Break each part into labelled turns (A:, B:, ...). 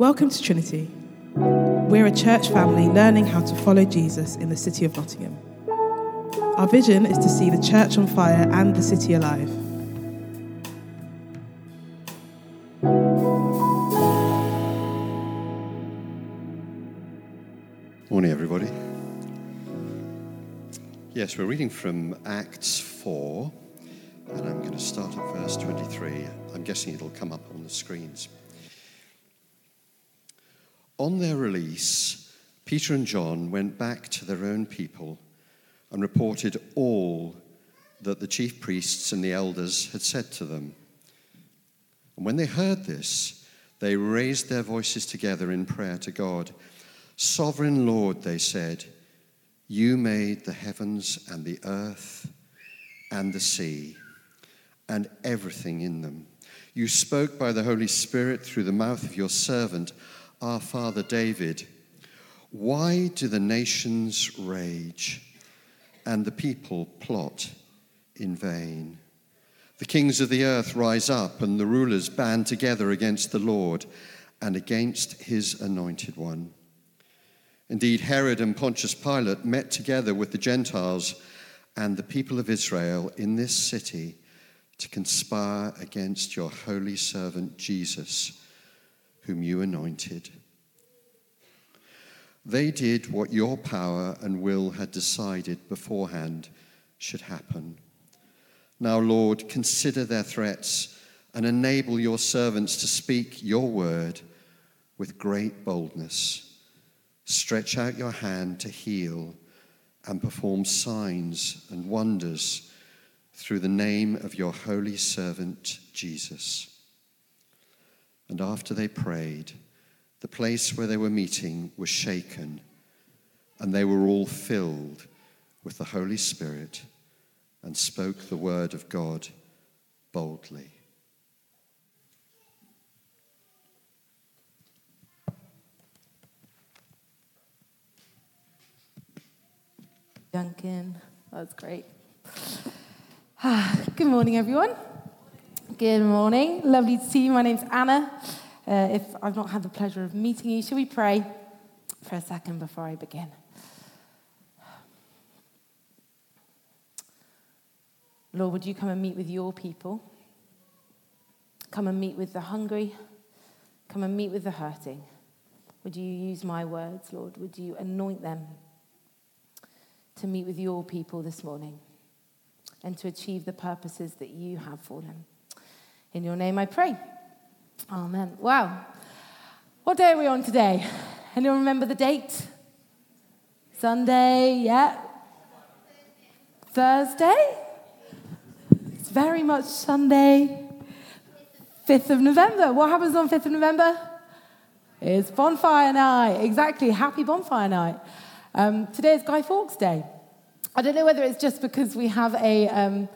A: Welcome to Trinity. We're a church family learning how to follow Jesus in the city of Nottingham. Our vision is to see the church on fire and the city alive.
B: Morning, everybody. Yes, we're reading from Acts 4, and I'm going to start at verse 23. I'm guessing it'll come up on the screens. On their release, Peter and John went back to their own people and reported all that the chief priests and the elders had said to them. And when they heard this, they raised their voices together in prayer to God. Sovereign Lord, they said, you made the heavens and the earth and the sea and everything in them. You spoke by the Holy Spirit through the mouth of your servant our father David, Why do the nations rage and the people plot in vain? The kings of the earth rise up and the rulers band together against the Lord and against his anointed one. Indeed, Herod and Pontius Pilate met together with the Gentiles and the people of Israel in this city to conspire against your holy servant Jesus whom you anointed. They did what your power and will had decided beforehand should happen. Now, Lord, consider their threats and enable your servants to speak your word with great boldness. Stretch out your hand to heal and perform signs and wonders through the name of your holy servant Jesus. And after they prayed, the place where they were meeting was shaken, and they were all filled with the Holy Spirit and spoke the word of God boldly.
C: Duncan, that was great. Good morning, everyone. Good morning. Lovely to see you. My name's Anna. Uh, if I've not had the pleasure of meeting you, shall we pray for a second before I begin? Lord, would you come and meet with your people? Come and meet with the hungry. Come and meet with the hurting. Would you use my words, Lord? Would you anoint them to meet with your people this morning and to achieve the purposes that you have for them? In your name I pray. Amen. Wow. What day are we on today? Anyone remember the date? Sunday, yeah? Thursday? It's very much Sunday. 5th of November. What happens on 5th of November? It's bonfire night. Exactly. Happy bonfire night. Um, today is Guy Fawkes Day. I don't know whether it's just because we have a, um,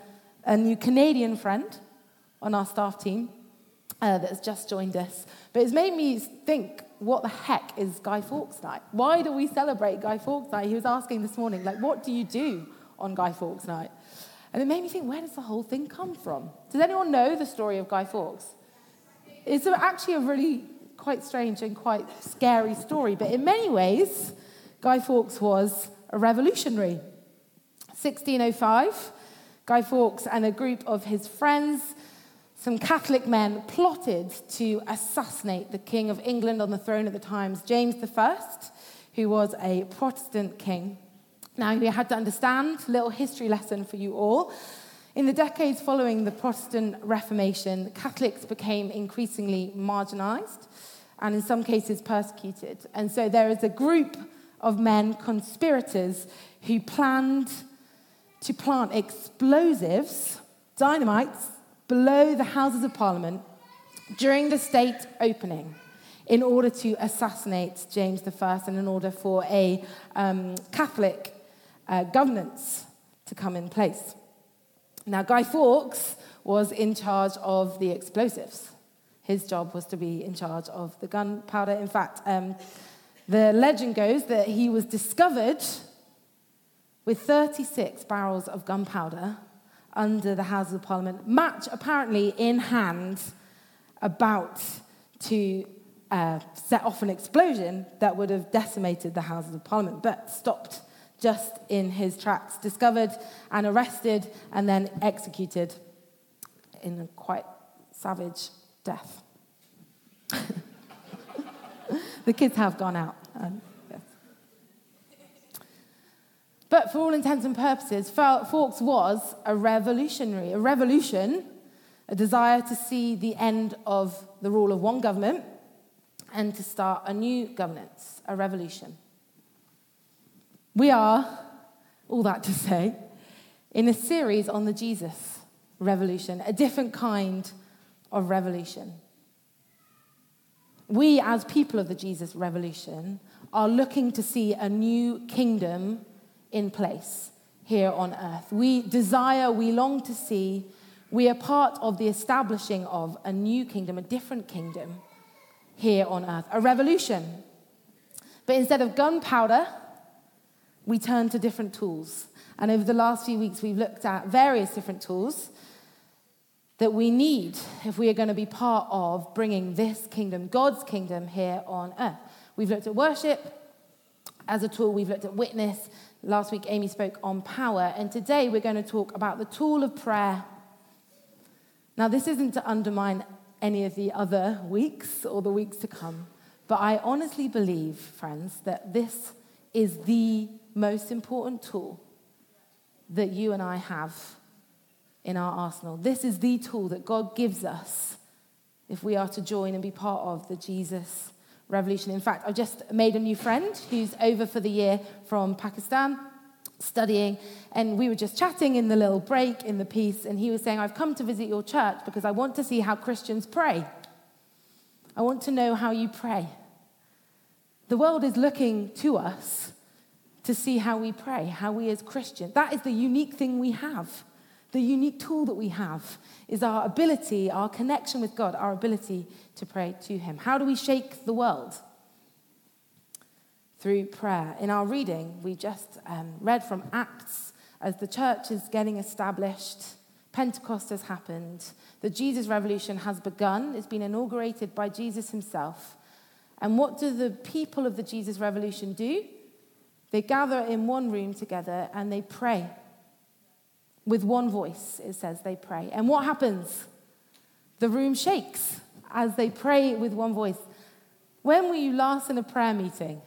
C: a new Canadian friend on our staff team uh, that has just joined us. But it's made me think, what the heck is Guy Fawkes Night? Why do we celebrate Guy Fawkes Night? He was asking this morning, like, what do you do on Guy Fawkes Night? And it made me think, where does the whole thing come from? Does anyone know the story of Guy Fawkes? It's actually a really quite strange and quite scary story, but in many ways, Guy Fawkes was a revolutionary. 1605, Guy Fawkes and a group of his friends some Catholic men plotted to assassinate the King of England on the throne at the times, James I, who was a Protestant king. Now, you had to understand, little history lesson for you all. In the decades following the Protestant Reformation, Catholics became increasingly marginalized and, in some cases, persecuted. And so there is a group of men, conspirators, who planned to plant explosives, dynamites, below the Houses of Parliament during the state opening in order to assassinate James I and in order for a um, Catholic uh, governance to come in place. Now, Guy Fawkes was in charge of the explosives. His job was to be in charge of the gunpowder. In fact, um, the legend goes that he was discovered with 36 barrels of gunpowder under the Houses of Parliament, match apparently in hand, about to uh, set off an explosion that would have decimated the Houses of Parliament, but stopped just in his tracks, discovered and arrested, and then executed in a quite savage death. the kids have gone out. Um, yes. But for all intents and purposes, Fawkes was a revolutionary. A revolution, a desire to see the end of the rule of one government and to start a new governance, a revolution. We are, all that to say, in a series on the Jesus revolution, a different kind of revolution. We, as people of the Jesus revolution, are looking to see a new kingdom in place here on earth. We desire, we long to see, we are part of the establishing of a new kingdom, a different kingdom here on earth, a revolution. But instead of gunpowder, we turn to different tools. And over the last few weeks, we've looked at various different tools that we need if we are going to be part of bringing this kingdom, God's kingdom, here on earth. We've looked at worship as a tool, we've looked at witness. Last week, Amy spoke on power, and today we're going to talk about the tool of prayer. Now, this isn't to undermine any of the other weeks or the weeks to come, but I honestly believe, friends, that this is the most important tool that you and I have in our arsenal. This is the tool that God gives us if we are to join and be part of the Jesus revolution. In fact, I've just made a new friend who's over for the year from Pakistan studying, and we were just chatting in the little break in the piece, and he was saying, I've come to visit your church because I want to see how Christians pray. I want to know how you pray. The world is looking to us to see how we pray, how we as Christians. That is the unique thing we have. The unique tool that we have is our ability, our connection with God, our ability to pray to Him. How do we shake the world? Through prayer. In our reading, we just um, read from Acts as the church is getting established. Pentecost has happened. The Jesus Revolution has begun. It's been inaugurated by Jesus himself. And what do the people of the Jesus Revolution do? They gather in one room together and they pray with one voice, it says they pray. And what happens? The room shakes as they pray with one voice. When were you last in a prayer meeting?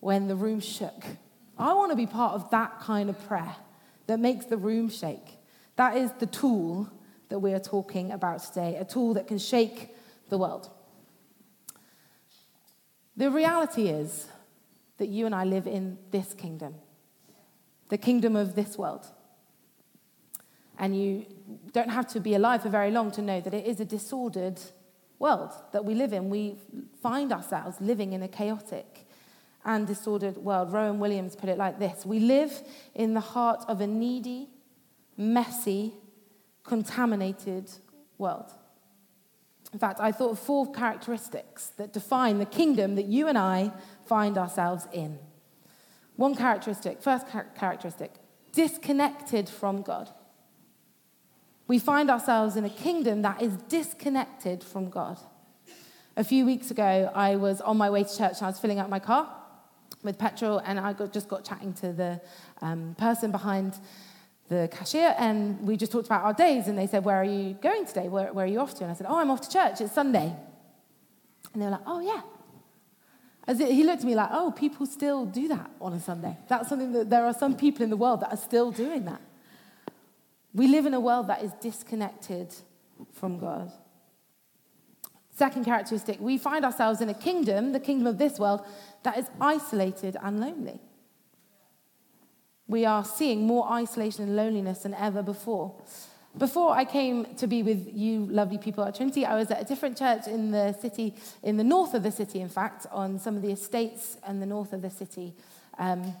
C: When the room shook. I want to be part of that kind of prayer that makes the room shake. That is the tool that we are talking about today, a tool that can shake the world. The reality is that you and I live in this kingdom, the kingdom of this world. And you don't have to be alive for very long to know that it is a disordered world that we live in. We find ourselves living in a chaotic and disordered world. Rowan Williams put it like this We live in the heart of a needy, messy, contaminated world. In fact, I thought of four characteristics that define the kingdom that you and I find ourselves in. One characteristic, first characteristic, disconnected from God we find ourselves in a kingdom that is disconnected from God. A few weeks ago, I was on my way to church and I was filling up my car with petrol, and I got, just got chatting to the um, person behind the cashier, and we just talked about our days. And they said, Where are you going today? Where, where are you off to? And I said, Oh, I'm off to church. It's Sunday. And they were like, Oh, yeah. As it, he looked at me like, Oh, people still do that on a Sunday. That's something that there are some people in the world that are still doing that. We live in a world that is disconnected from God. Second characteristic, we find ourselves in a kingdom, the kingdom of this world, that is isolated and lonely. We are seeing more isolation and loneliness than ever before. Before I came to be with you, lovely people at Trinity, I was at a different church in the city, in the north of the city, in fact, on some of the estates in the north of the city. Um,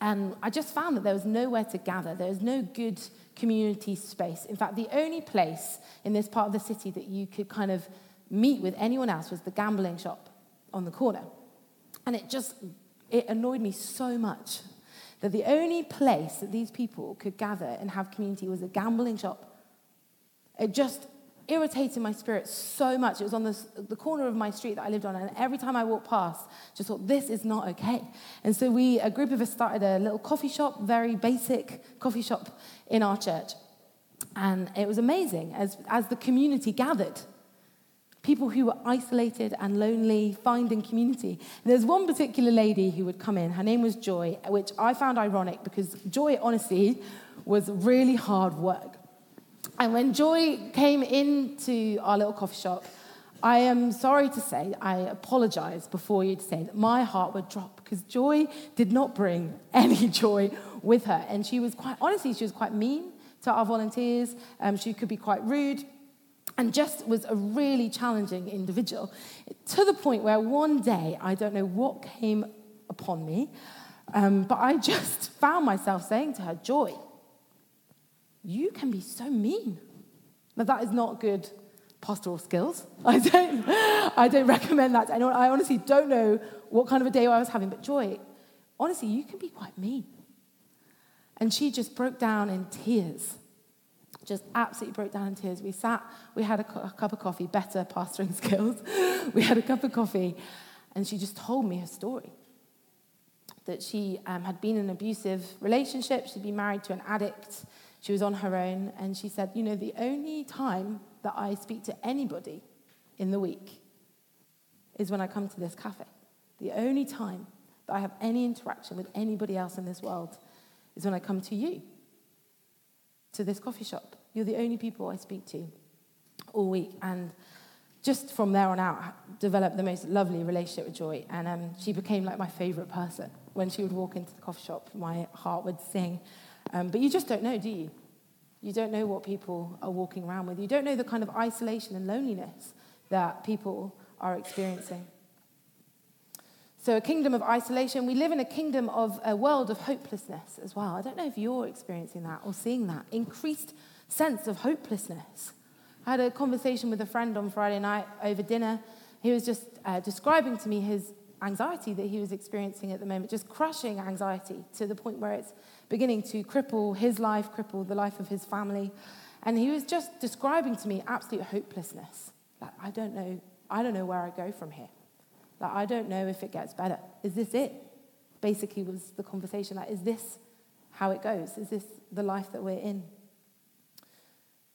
C: and I just found that there was nowhere to gather. There was no good community space. In fact, the only place in this part of the city that you could kind of meet with anyone else was the gambling shop on the corner. And it just it annoyed me so much that the only place that these people could gather and have community was a gambling shop. It just irritating my spirit so much. It was on the, the corner of my street that I lived on, and every time I walked past, just thought, this is not okay. And so we, a group of us, started a little coffee shop, very basic coffee shop in our church. And it was amazing as, as the community gathered. People who were isolated and lonely finding community. There's one particular lady who would come in. Her name was Joy, which I found ironic because Joy, honestly, was really hard work. And when Joy came into our little coffee shop, I am sorry to say, I apologize before you to say that my heart would drop because Joy did not bring any joy with her. And she was quite, honestly, she was quite mean to our volunteers. Um, she could be quite rude and just was a really challenging individual to the point where one day, I don't know what came upon me, um, but I just found myself saying to her, Joy, you can be so mean. Now, that is not good pastoral skills. I don't, I don't recommend that to anyone. I honestly don't know what kind of a day I was having, but Joy, honestly, you can be quite mean. And she just broke down in tears. Just absolutely broke down in tears. We sat, we had a, a cup of coffee, better pastoring skills. we had a cup of coffee, and she just told me her story. That she um, had been in an abusive relationship, she'd been married to an addict, she was on her own, and she said, You know, the only time that I speak to anybody in the week is when I come to this cafe. The only time that I have any interaction with anybody else in this world is when I come to you, to this coffee shop. You're the only people I speak to all week. And just from there on out, developed the most lovely relationship with Joy. And um, she became like my favorite person. When she would walk into the coffee shop, my heart would sing. Um, but you just don't know, do you? You don't know what people are walking around with. You don't know the kind of isolation and loneliness that people are experiencing. So, a kingdom of isolation. We live in a kingdom of a world of hopelessness as well. I don't know if you're experiencing that or seeing that increased sense of hopelessness. I had a conversation with a friend on Friday night over dinner. He was just uh, describing to me his anxiety that he was experiencing at the moment, just crushing anxiety to the point where it's beginning to cripple his life, cripple the life of his family. And he was just describing to me absolute hopelessness. Like, I don't know, I don't know where I go from here. Like, I don't know if it gets better. Is this it? Basically, was the conversation like, is this how it goes? Is this the life that we're in?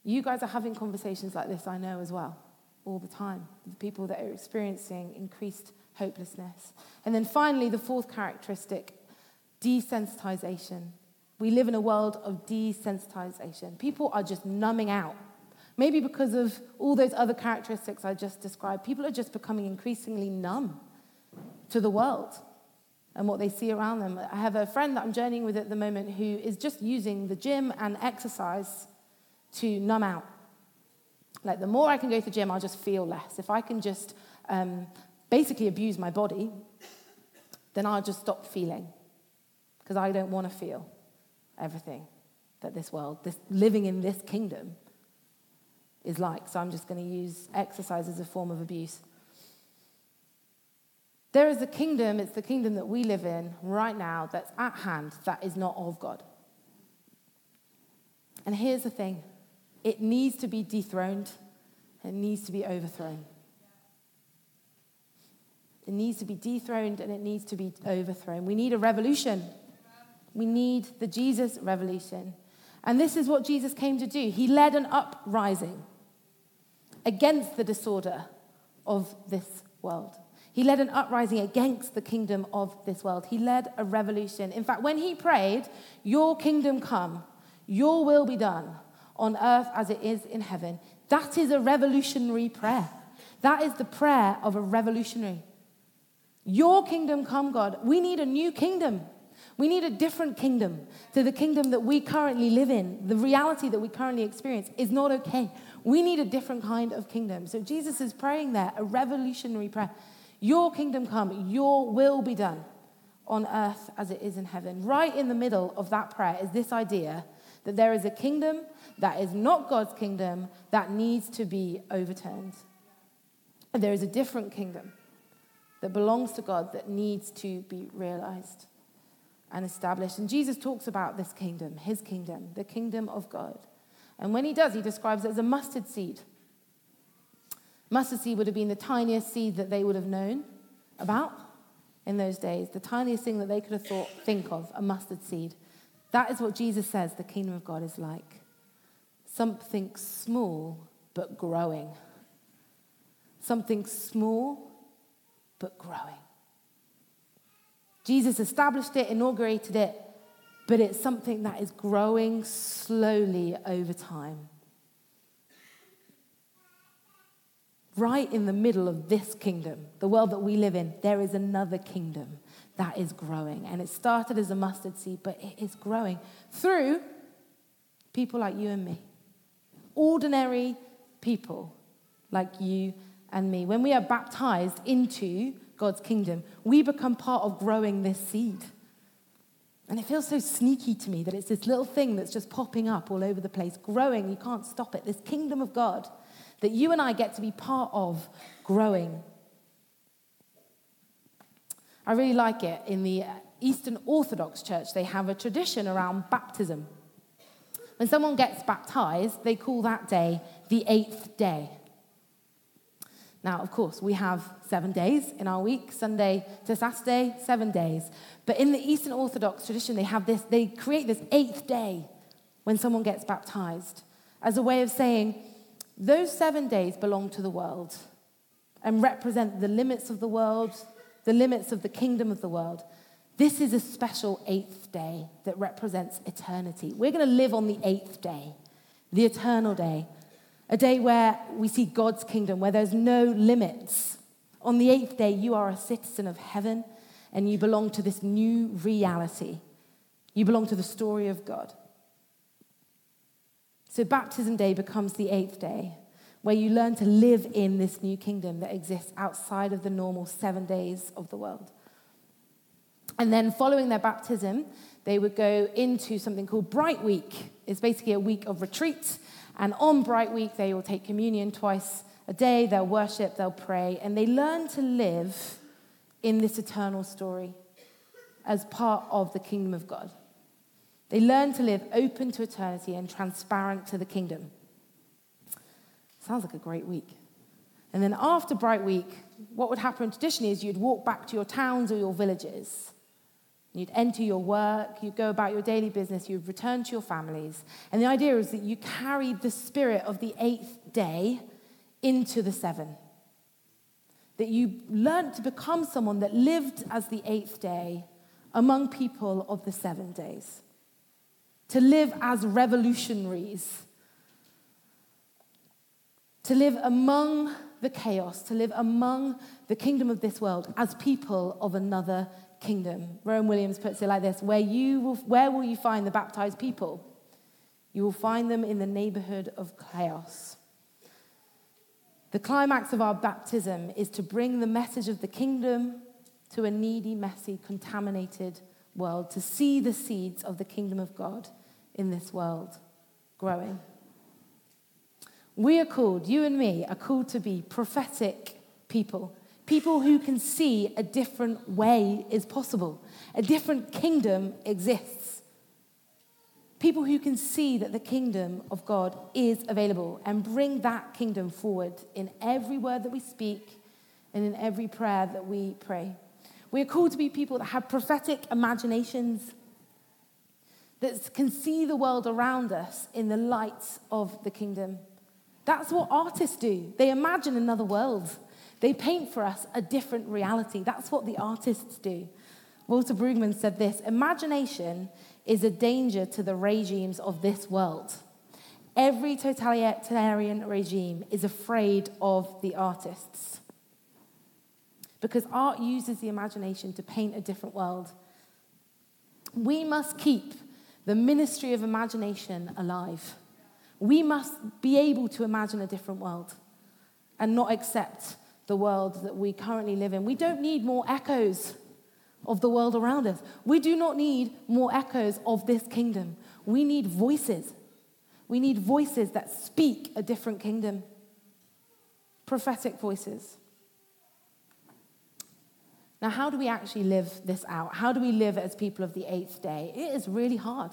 C: You guys are having conversations like this, I know as well, all the time. The people that are experiencing increased hopelessness. And then finally, the fourth characteristic desensitization. We live in a world of desensitization. People are just numbing out. Maybe because of all those other characteristics I just described, people are just becoming increasingly numb to the world and what they see around them. I have a friend that I'm journeying with at the moment who is just using the gym and exercise to numb out. Like, the more I can go to the gym, I'll just feel less. If I can just um, basically abuse my body, then I'll just stop feeling because I don't want to feel everything that this world, this living in this kingdom, is like. So I'm just going to use exercise as a form of abuse. There is a kingdom, it's the kingdom that we live in right now that's at hand that is not of God. And here's the thing it needs to be dethroned, it needs to be overthrown. It needs to be dethroned and it needs to be overthrown. We need a revolution. We need the Jesus revolution. And this is what Jesus came to do. He led an uprising against the disorder of this world. He led an uprising against the kingdom of this world. He led a revolution. In fact, when he prayed, Your kingdom come, your will be done on earth as it is in heaven, that is a revolutionary prayer. That is the prayer of a revolutionary. Your kingdom come, God. We need a new kingdom. We need a different kingdom to the kingdom that we currently live in. The reality that we currently experience is not okay. We need a different kind of kingdom. So Jesus is praying there, a revolutionary prayer. Your kingdom come, your will be done on earth as it is in heaven. Right in the middle of that prayer is this idea that there is a kingdom that is not God's kingdom that needs to be overturned. And there is a different kingdom that belongs to God that needs to be realized and established. And Jesus talks about this kingdom, his kingdom, the kingdom of God. And when he does, he describes it as a mustard seed Mustard seed would have been the tiniest seed that they would have known about in those days, the tiniest thing that they could have thought, think of, a mustard seed. That is what Jesus says the kingdom of God is like something small but growing. Something small but growing. Jesus established it, inaugurated it, but it's something that is growing slowly over time. Right in the middle of this kingdom, the world that we live in, there is another kingdom that is growing. And it started as a mustard seed, but it is growing through people like you and me. Ordinary people like you and me. When we are baptized into God's kingdom, we become part of growing this seed. And it feels so sneaky to me that it's this little thing that's just popping up all over the place, growing. You can't stop it. This kingdom of God that you and I get to be part of growing. I really like it. In the Eastern Orthodox Church, they have a tradition around baptism. When someone gets baptized, they call that day the eighth day. Now, of course, we have seven days in our week, Sunday to Saturday, seven days. But in the Eastern Orthodox tradition, they have this, they create this eighth day when someone gets baptized as a way of saying, those seven days belong to the world and represent the limits of the world, the limits of the kingdom of the world. This is a special eighth day that represents eternity. We're going to live on the eighth day, the eternal day, a day where we see God's kingdom, where there's no limits. On the eighth day, you are a citizen of heaven and you belong to this new reality. You belong to the story of God. So, baptism day becomes the eighth day, where you learn to live in this new kingdom that exists outside of the normal seven days of the world. And then, following their baptism, they would go into something called Bright Week. It's basically a week of retreat and on Bright Week, they will take communion twice a day, they'll worship, they'll pray, and they learn to live in this eternal story as part of the kingdom of God. They learn to live open to eternity and transparent to the kingdom. Sounds like a great week. And then after Bright Week, what would happen traditionally is you'd walk back to your towns or your villages You'd enter your work, you'd go about your daily business, you'd return to your families. And the idea is that you carried the spirit of the eighth day into the seven. That you learned to become someone that lived as the eighth day among people of the seven days. To live as revolutionaries. To live among the chaos, to live among the kingdom of this world as people of another kingdom. Rowan Williams puts it like this where, you will, where will you find the baptized people? You will find them in the neighborhood of chaos. The climax of our baptism is to bring the message of the kingdom to a needy, messy, contaminated world, to see the seeds of the kingdom of God in this world growing. We are called, you and me are called to be prophetic people People who can see a different way is possible, a different kingdom exists. People who can see that the kingdom of God is available and bring that kingdom forward in every word that we speak and in every prayer that we pray. We are called to be people that have prophetic imaginations, that can see the world around us in the light of the kingdom. That's what artists do. They imagine another world. They paint for us a different reality. That's what the artists do. Walter Brueggemann said this Imagination is a danger to the regimes of this world. Every totalitarian regime is afraid of the artists. Because art uses the imagination to paint a different world. We must keep the ministry of imagination alive. We must be able to imagine a different world and not accept the world that we currently live in. We don't need more echoes of the world around us. We do not need more echoes of this kingdom. We need voices. We need voices that speak a different kingdom, prophetic voices. Now, how do we actually live this out? How do we live as people of the eighth day? It is really hard.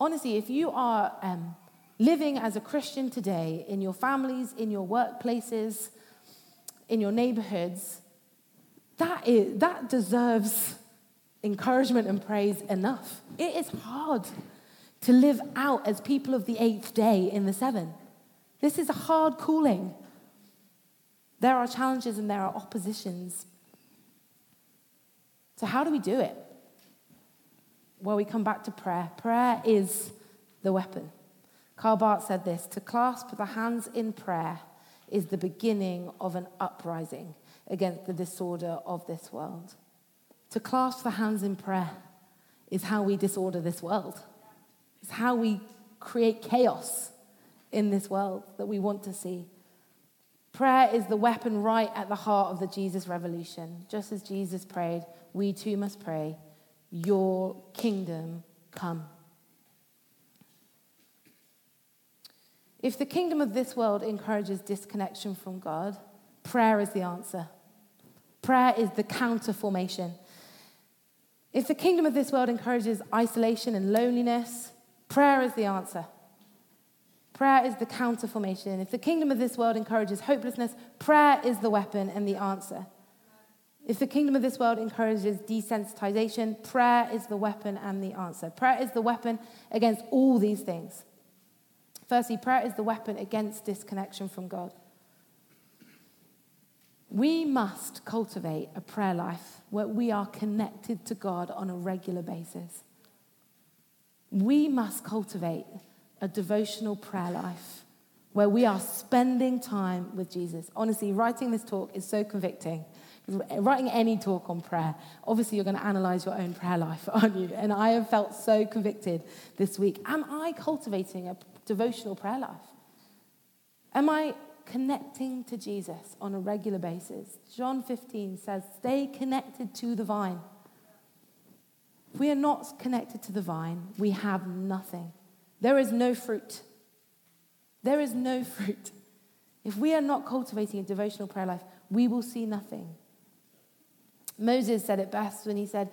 C: Honestly, if you are um, living as a Christian today in your families, in your workplaces, in your neighborhoods, that, is, that deserves encouragement and praise enough. It is hard to live out as people of the eighth day in the seven. This is a hard calling. There are challenges and there are oppositions. So, how do we do it? Well, we come back to prayer. Prayer is the weapon. Karl Barth said this to clasp the hands in prayer is the beginning of an uprising against the disorder of this world. To clasp the hands in prayer is how we disorder this world, it's how we create chaos in this world that we want to see. Prayer is the weapon right at the heart of the Jesus revolution. Just as Jesus prayed, we too must pray, Your kingdom come. If the kingdom of this world encourages disconnection from God, prayer is the answer. Prayer is the counter formation. If the kingdom of this world encourages isolation and loneliness, prayer is the answer. Prayer is the counter formation. If the kingdom of this world encourages hopelessness, prayer is the weapon and the answer. If the kingdom of this world encourages desensitization, prayer is the weapon and the answer. Prayer is the weapon against all these things. Firstly, prayer is the weapon against disconnection from God. We must cultivate a prayer life where we are connected to God on a regular basis. We must cultivate a devotional prayer life where we are spending time with Jesus. Honestly, writing this talk is so convicting. Writing any talk on prayer, obviously you're going to analyze your own prayer life, aren't you? And I have felt so convicted this week. Am I cultivating a devotional prayer life? Am I connecting to Jesus on a regular basis. John 15 says, Stay connected to the vine. If we are not connected to the vine, we have nothing. There is no fruit. There is no fruit. If we are not cultivating a devotional prayer life, we will see nothing. Moses said it best when he said,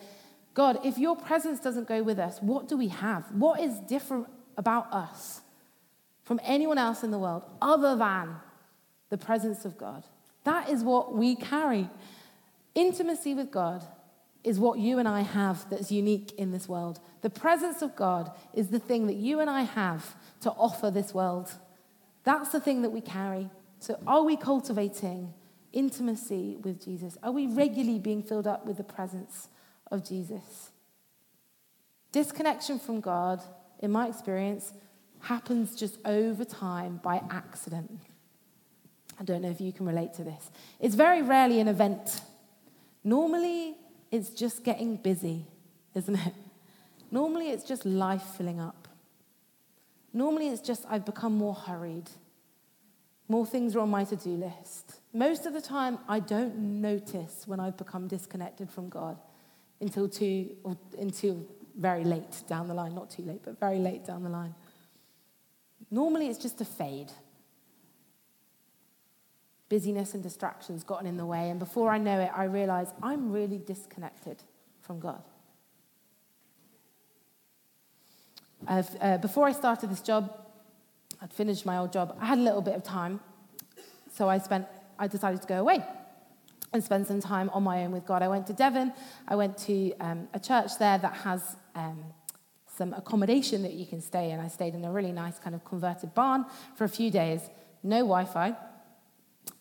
C: God, if your presence doesn't go with us, what do we have? What is different about us from anyone else in the world other than the presence of God. That is what we carry. Intimacy with God is what you and I have that's unique in this world. The presence of God is the thing that you and I have to offer this world. That's the thing that we carry. So, are we cultivating intimacy with Jesus? Are we regularly being filled up with the presence of Jesus? Disconnection from God, in my experience, happens just over time by accident. I don't know if you can relate to this. It's very rarely an event. Normally, it's just getting busy, isn't it? Normally, it's just life filling up. Normally, it's just I've become more hurried. More things are on my to do list. Most of the time, I don't notice when I've become disconnected from God until, too, or until very late down the line. Not too late, but very late down the line. Normally, it's just a fade busyness and distractions gotten in the way. And before I know it, I realize I'm really disconnected from God. Uh, before I started this job, I'd finished my old job. I had a little bit of time, so I spent. I decided to go away and spend some time on my own with God. I went to Devon. I went to um, a church there that has um, some accommodation that you can stay in. I stayed in a really nice kind of converted barn for a few days. No Wi-Fi,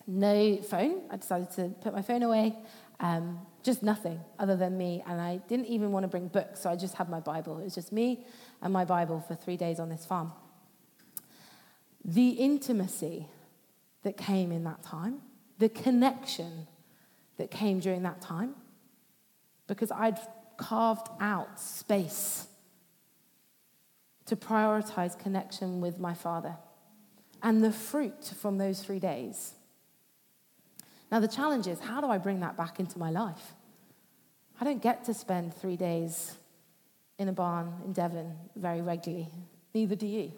C: no phone. I decided to put my phone away. Um, just nothing other than me. And I didn't even want to bring books, so I just had my Bible. It was just me and my Bible for three days on this farm. The intimacy that came in that time, the connection that came during that time, because I'd carved out space to prioritize connection with my Father. And the fruit from those three days now, the challenge is how do I bring that back into my life? I don't get to spend three days in a barn in Devon very regularly. Neither do you.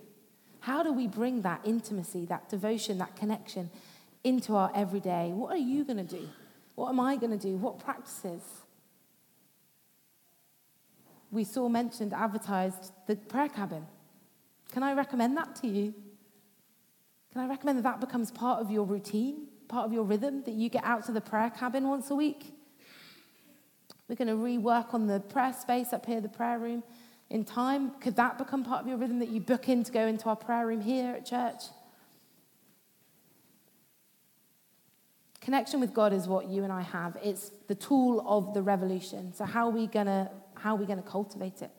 C: How do we bring that intimacy, that devotion, that connection into our everyday? What are you going to do? What am I going to do? What practices? We saw mentioned, advertised the prayer cabin. Can I recommend that to you? Can I recommend that that becomes part of your routine, part of your rhythm, that you get out to the prayer cabin once a week? We're going to rework on the prayer space up here, the prayer room. In time, could that become part of your rhythm that you book in to go into our prayer room here at church? Connection with God is what you and I have. It's the tool of the revolution. So how are we gonna how are we gonna cultivate it?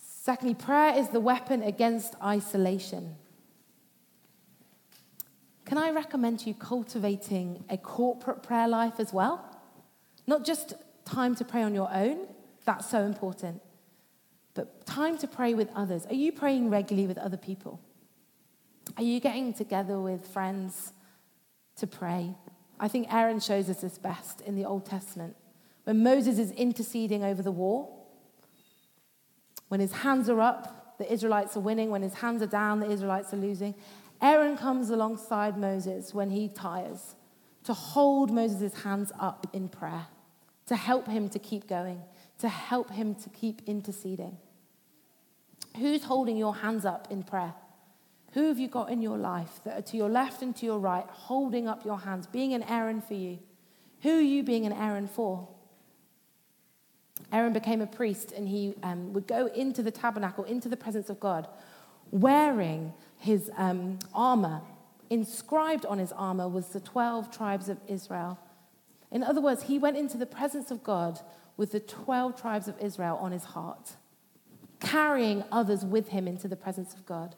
C: Secondly, prayer is the weapon against isolation. Can I recommend to you cultivating a corporate prayer life as well? Not just time to pray on your own, that's so important, but time to pray with others. Are you praying regularly with other people? Are you getting together with friends to pray? I think Aaron shows us this best in the Old Testament. When Moses is interceding over the war, when his hands are up, the Israelites are winning. When his hands are down, the Israelites are losing. Aaron comes alongside Moses when he tires to hold Moses' hands up in prayer, to help him to keep going, to help him to keep interceding. Who's holding your hands up in prayer? Who have you got in your life that are to your left and to your right, holding up your hands, being an Aaron for you? Who are you being an Aaron for? Aaron became a priest and he um, would go into the tabernacle, into the presence of God, wearing his um, armor. Inscribed on his armor was the 12 tribes of Israel. In other words, he went into the presence of God with the 12 tribes of Israel on his heart, carrying others with him into the presence of God.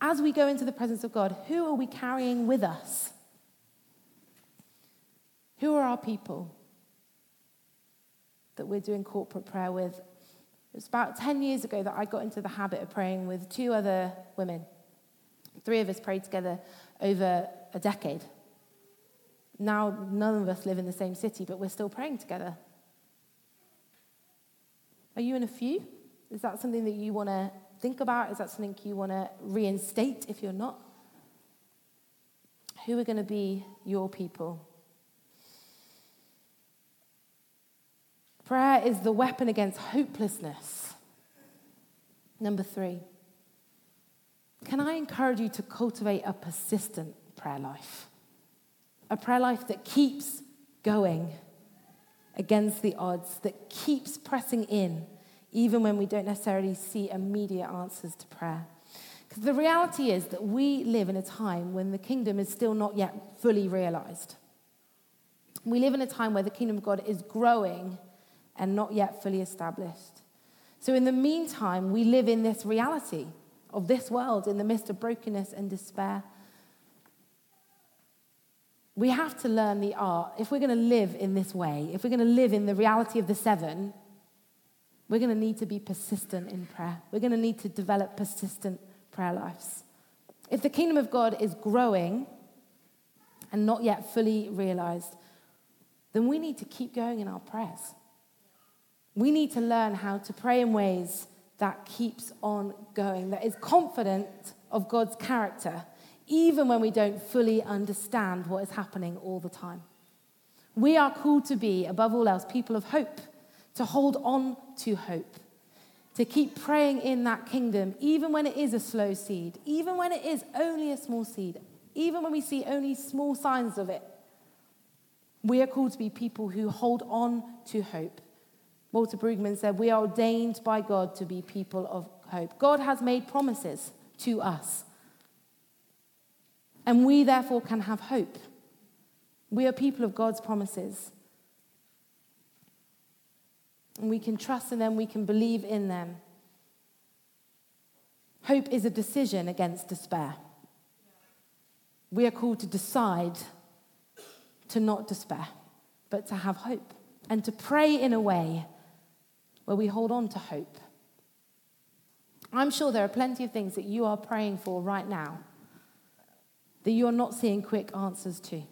C: As we go into the presence of God, who are we carrying with us? Who are our people? That we're doing corporate prayer with. It was about 10 years ago that I got into the habit of praying with two other women. Three of us prayed together over a decade. Now, none of us live in the same city, but we're still praying together. Are you in a few? Is that something that you want to think about? Is that something you want to reinstate if you're not? Who are going to be your people? Prayer is the weapon against hopelessness. Number three, can I encourage you to cultivate a persistent prayer life? A prayer life that keeps going against the odds, that keeps pressing in, even when we don't necessarily see immediate answers to prayer. Because the reality is that we live in a time when the kingdom is still not yet fully realized. We live in a time where the kingdom of God is growing and not yet fully established. So, in the meantime, we live in this reality of this world in the midst of brokenness and despair. We have to learn the art. If we're going to live in this way, if we're going to live in the reality of the seven, we're going to need to be persistent in prayer. We're going to need to develop persistent prayer lives. If the kingdom of God is growing and not yet fully realized, then we need to keep going in our prayers. We need to learn how to pray in ways that keeps on going, that is confident of God's character, even when we don't fully understand what is happening all the time. We are called to be, above all else, people of hope, to hold on to hope, to keep praying in that kingdom, even when it is a slow seed, even when it is only a small seed, even when we see only small signs of it. We are called to be people who hold on to hope Walter Brueggemann said, We are ordained by God to be people of hope. God has made promises to us. And we therefore can have hope. We are people of God's promises. And we can trust in them, we can believe in them. Hope is a decision against despair. We are called to decide to not despair, but to have hope and to pray in a way where we hold on to hope. I'm sure there are plenty of things that you are praying for right now that you are not seeing quick answers to.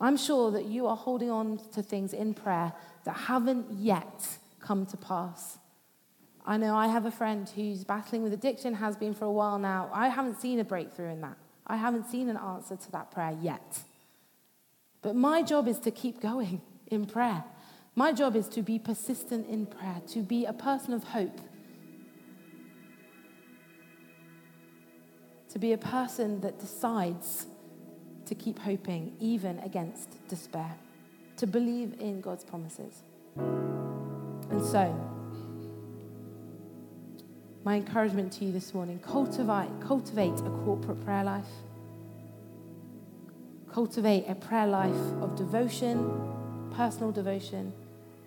C: I'm sure that you are holding on to things in prayer that haven't yet come to pass. I know I have a friend who's battling with addiction, has been for a while now. I haven't seen a breakthrough in that. I haven't seen an answer to that prayer yet. But my job is to keep going in prayer My job is to be persistent in prayer, to be a person of hope, to be a person that decides to keep hoping even against despair, to believe in God's promises. And so, my encouragement to you this morning cultivate, cultivate a corporate prayer life, cultivate a prayer life of devotion, personal devotion,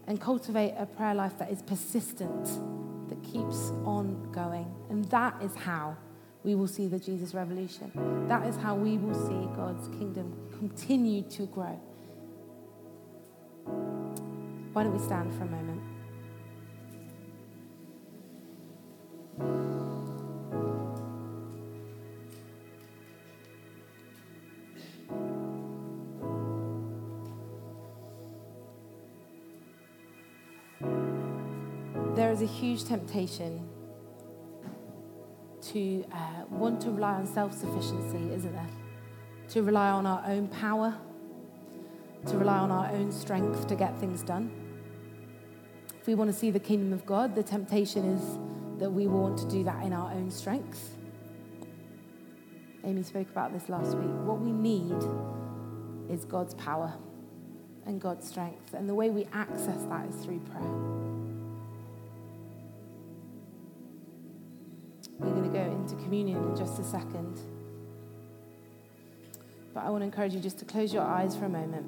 C: and cultivate a prayer life that is persistent, that keeps on going. And that is how we will see the Jesus revolution. That is how we will see God's kingdom continue to grow. Why don't we stand for a moment? Huge temptation to uh, want to rely on self sufficiency, isn't there? To rely on our own power, to rely on our own strength to get things done. If we want to see the kingdom of God, the temptation is that we want to do that in our own strength. Amy spoke about this last week. What we need is God's power and God's strength. And the way we access that is through prayer. Communion in just a second. But I want to encourage you just to close your eyes for a moment.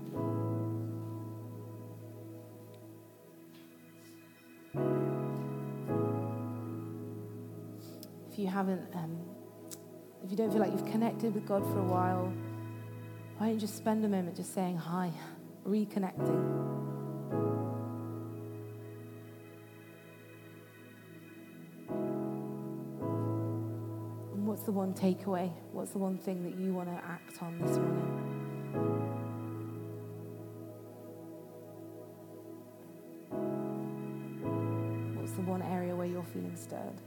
C: If you haven't, um, if you don't feel like you've connected with God for a while, why don't you just spend a moment just saying hi, reconnecting? The one takeaway? What's the one thing that you want to act on this morning? What's the one area where you're feeling stirred?